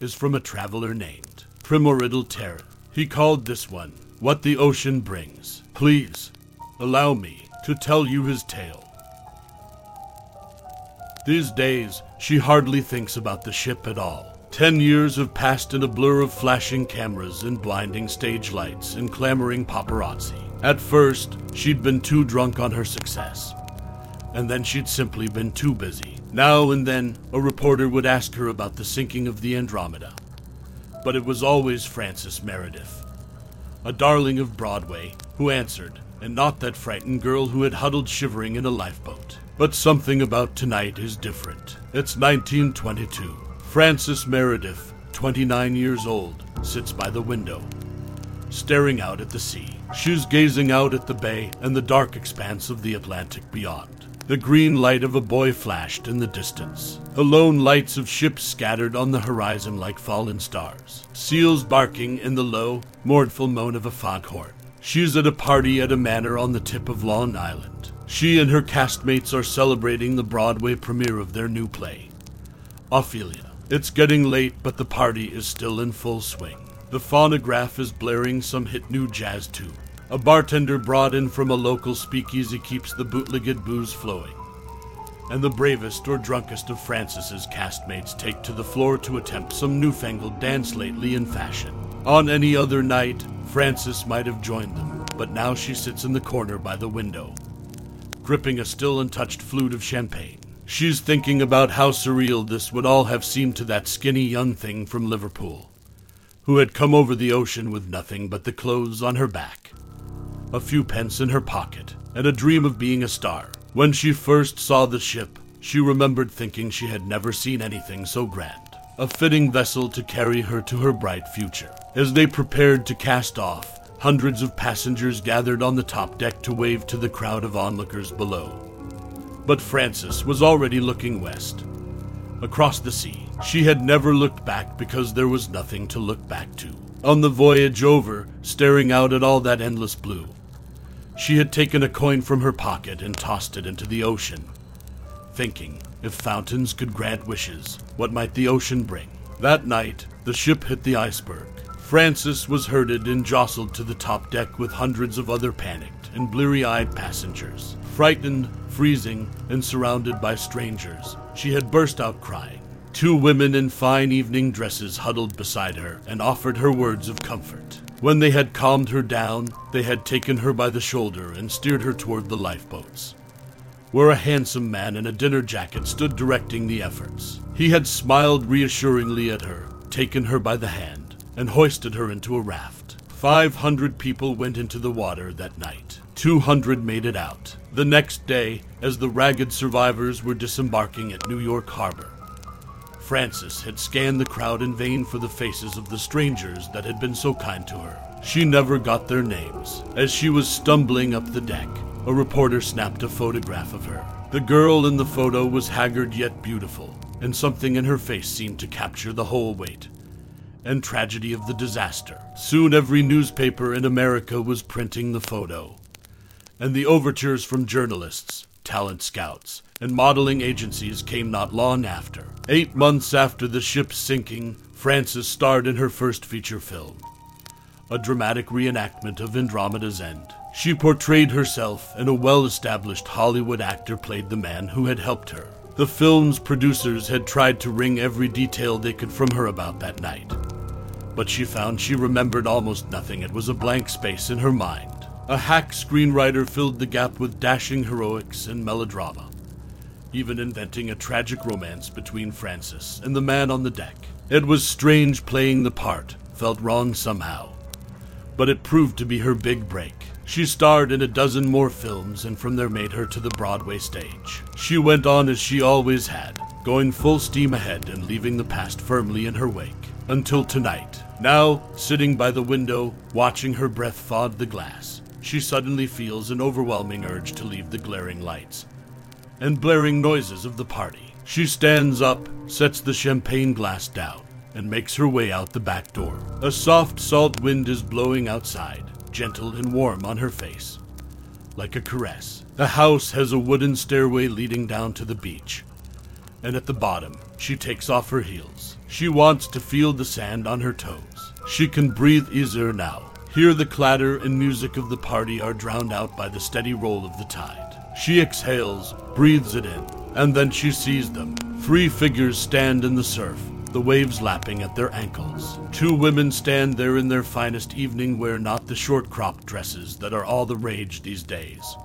is from a traveler named Primoriddle Terra. He called this one What the Ocean Brings. Please, allow me to tell you his tale. These days, she hardly thinks about the ship at all. Ten years have passed in a blur of flashing cameras and blinding stage lights and clamoring paparazzi. At first, she'd been too drunk on her success. And then she'd simply been too busy. Now and then, a reporter would ask her about the sinking of the Andromeda. But it was always Frances Meredith, a darling of Broadway, who answered, and not that frightened girl who had huddled shivering in a lifeboat. But something about tonight is different. It's 1922. Frances Meredith, 29 years old, sits by the window, staring out at the sea. She's gazing out at the bay and the dark expanse of the Atlantic beyond. The green light of a buoy flashed in the distance. The lone lights of ships scattered on the horizon like fallen stars. Seals barking in the low, mournful moan of a foghorn. She's at a party at a manor on the tip of Long Island. She and her castmates are celebrating the Broadway premiere of their new play, Ophelia. It's getting late, but the party is still in full swing. The phonograph is blaring some hit new jazz tune. A bartender brought in from a local speakeasy keeps the bootlegged booze flowing. And the bravest or drunkest of Frances's castmates take to the floor to attempt some newfangled dance lately in fashion. On any other night, Frances might have joined them, but now she sits in the corner by the window, gripping a still untouched flute of champagne. She's thinking about how surreal this would all have seemed to that skinny young thing from Liverpool, who had come over the ocean with nothing but the clothes on her back, a few pence in her pocket, and a dream of being a star. When she first saw the ship, she remembered thinking she had never seen anything so grand, a fitting vessel to carry her to her bright future. As they prepared to cast off, hundreds of passengers gathered on the top deck to wave to the crowd of onlookers below. But Frances was already looking west, across the sea. She had never looked back because there was nothing to look back to. On the voyage over, staring out at all that endless blue, she had taken a coin from her pocket and tossed it into the ocean, thinking, if fountains could grant wishes, what might the ocean bring? That night, the ship hit the iceberg. Frances was herded and jostled to the top deck with hundreds of other panicked and bleary eyed passengers. Frightened, freezing, and surrounded by strangers, she had burst out crying. Two women in fine evening dresses huddled beside her and offered her words of comfort. When they had calmed her down, they had taken her by the shoulder and steered her toward the lifeboats, where a handsome man in a dinner jacket stood directing the efforts. He had smiled reassuringly at her, taken her by the hand, and hoisted her into a raft. Five hundred people went into the water that night. Two hundred made it out. The next day, as the ragged survivors were disembarking at New York Harbor, Frances had scanned the crowd in vain for the faces of the strangers that had been so kind to her. She never got their names. As she was stumbling up the deck, a reporter snapped a photograph of her. The girl in the photo was haggard yet beautiful, and something in her face seemed to capture the whole weight and tragedy of the disaster. Soon every newspaper in America was printing the photo. And the overtures from journalists, talent scouts, and modeling agencies came not long after. Eight months after the ship's sinking, Frances starred in her first feature film, a dramatic reenactment of Andromeda's End. She portrayed herself, and a well established Hollywood actor played the man who had helped her. The film's producers had tried to wring every detail they could from her about that night but she found she remembered almost nothing. It was a blank space in her mind. A hack screenwriter filled the gap with dashing heroics and melodrama, even inventing a tragic romance between Frances and the man on the deck. It was strange playing the part, felt wrong somehow. But it proved to be her big break. She starred in a dozen more films and from there made her to the Broadway stage. She went on as she always had, going full steam ahead and leaving the past firmly in her wake. until tonight. Now, sitting by the window, watching her breath fog the glass, she suddenly feels an overwhelming urge to leave the glaring lights and blaring noises of the party. She stands up, sets the champagne glass down, and makes her way out the back door. A soft salt wind is blowing outside, gentle and warm on her face, like a caress. The house has a wooden stairway leading down to the beach, and at the bottom, she takes off her heels. She wants to feel the sand on her toes. She can breathe easier now. Here, the clatter and music of the party are drowned out by the steady roll of the tide. She exhales, breathes it in, and then she sees them. Three figures stand in the surf, the waves lapping at their ankles. Two women stand there in their finest evening wear, not the short cropped dresses that are all the rage these days,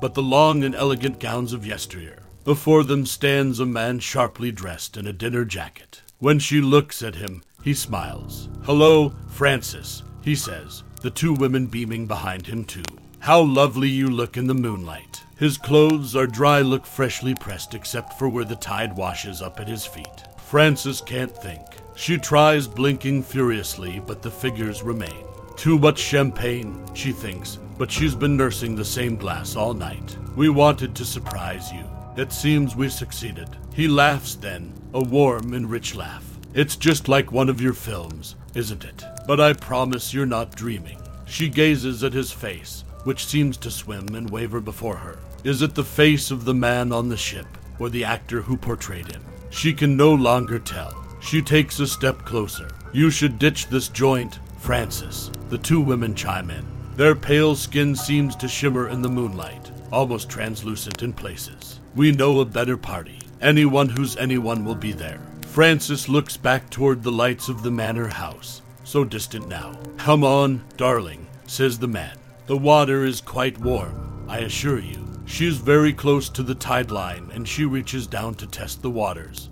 but the long and elegant gowns of yesteryear. Before them stands a man sharply dressed in a dinner jacket. When she looks at him, he smiles. Hello, Frances, he says, the two women beaming behind him, too. How lovely you look in the moonlight. His clothes are dry, look freshly pressed, except for where the tide washes up at his feet. Frances can't think. She tries blinking furiously, but the figures remain. Too much champagne, she thinks, but she's been nursing the same glass all night. We wanted to surprise you. It seems we succeeded. He laughs then, a warm and rich laugh. It's just like one of your films, isn't it? But I promise you're not dreaming. She gazes at his face, which seems to swim and waver before her. Is it the face of the man on the ship, or the actor who portrayed him? She can no longer tell. She takes a step closer. You should ditch this joint, Frances. The two women chime in. Their pale skin seems to shimmer in the moonlight, almost translucent in places. We know a better party. Anyone who's anyone will be there. Frances looks back toward the lights of the manor house, so distant now. Come on, darling, says the man. The water is quite warm, I assure you. She is very close to the tide line, and she reaches down to test the waters.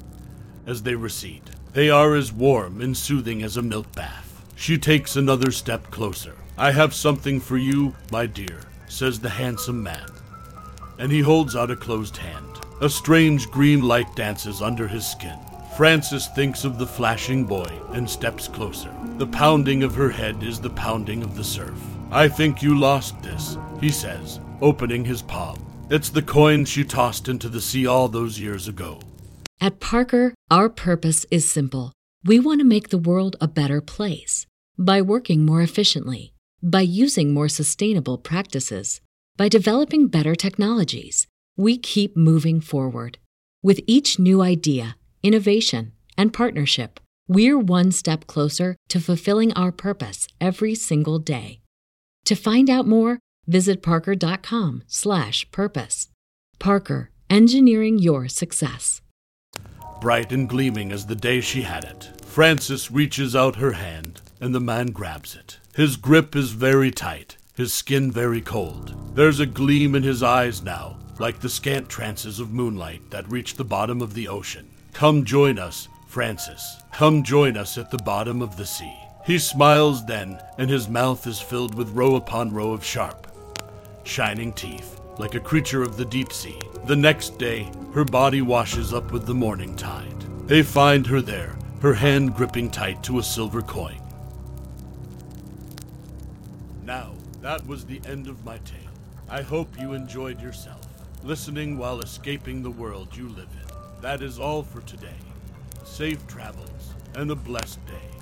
As they recede, they are as warm and soothing as a milk bath. She takes another step closer. I have something for you, my dear, says the handsome man. And he holds out a closed hand. A strange green light dances under his skin. Frances thinks of the flashing buoy and steps closer. The pounding of her head is the pounding of the surf. I think you lost this, he says, opening his palm. It's the coin she tossed into the sea all those years ago. At Parker, our purpose is simple. We want to make the world a better place by working more efficiently, by using more sustainable practices, by developing better technologies. We keep moving forward. With each new idea, innovation, and partnership, we're one step closer to fulfilling our purpose every single day. To find out more, visit parker.com/purpose. Parker, engineering your success. Bright and gleaming as the day she had it, Frances reaches out her hand, and the man grabs it. His grip is very tight, his skin very cold. There's a gleam in his eyes now, like the scant trances of moonlight that reach the bottom of the ocean. Come join us, Frances. Come join us at the bottom of the sea. He smiles then, and his mouth is filled with row upon row of sharp, shining teeth, like a creature of the deep sea. The next day, her body washes up with the morning tide. They find her there, her hand gripping tight to a silver coin. Now, that was the end of my tale. I hope you enjoyed yourself, listening while escaping the world you live in. That is all for today. Safe travels and a blessed day.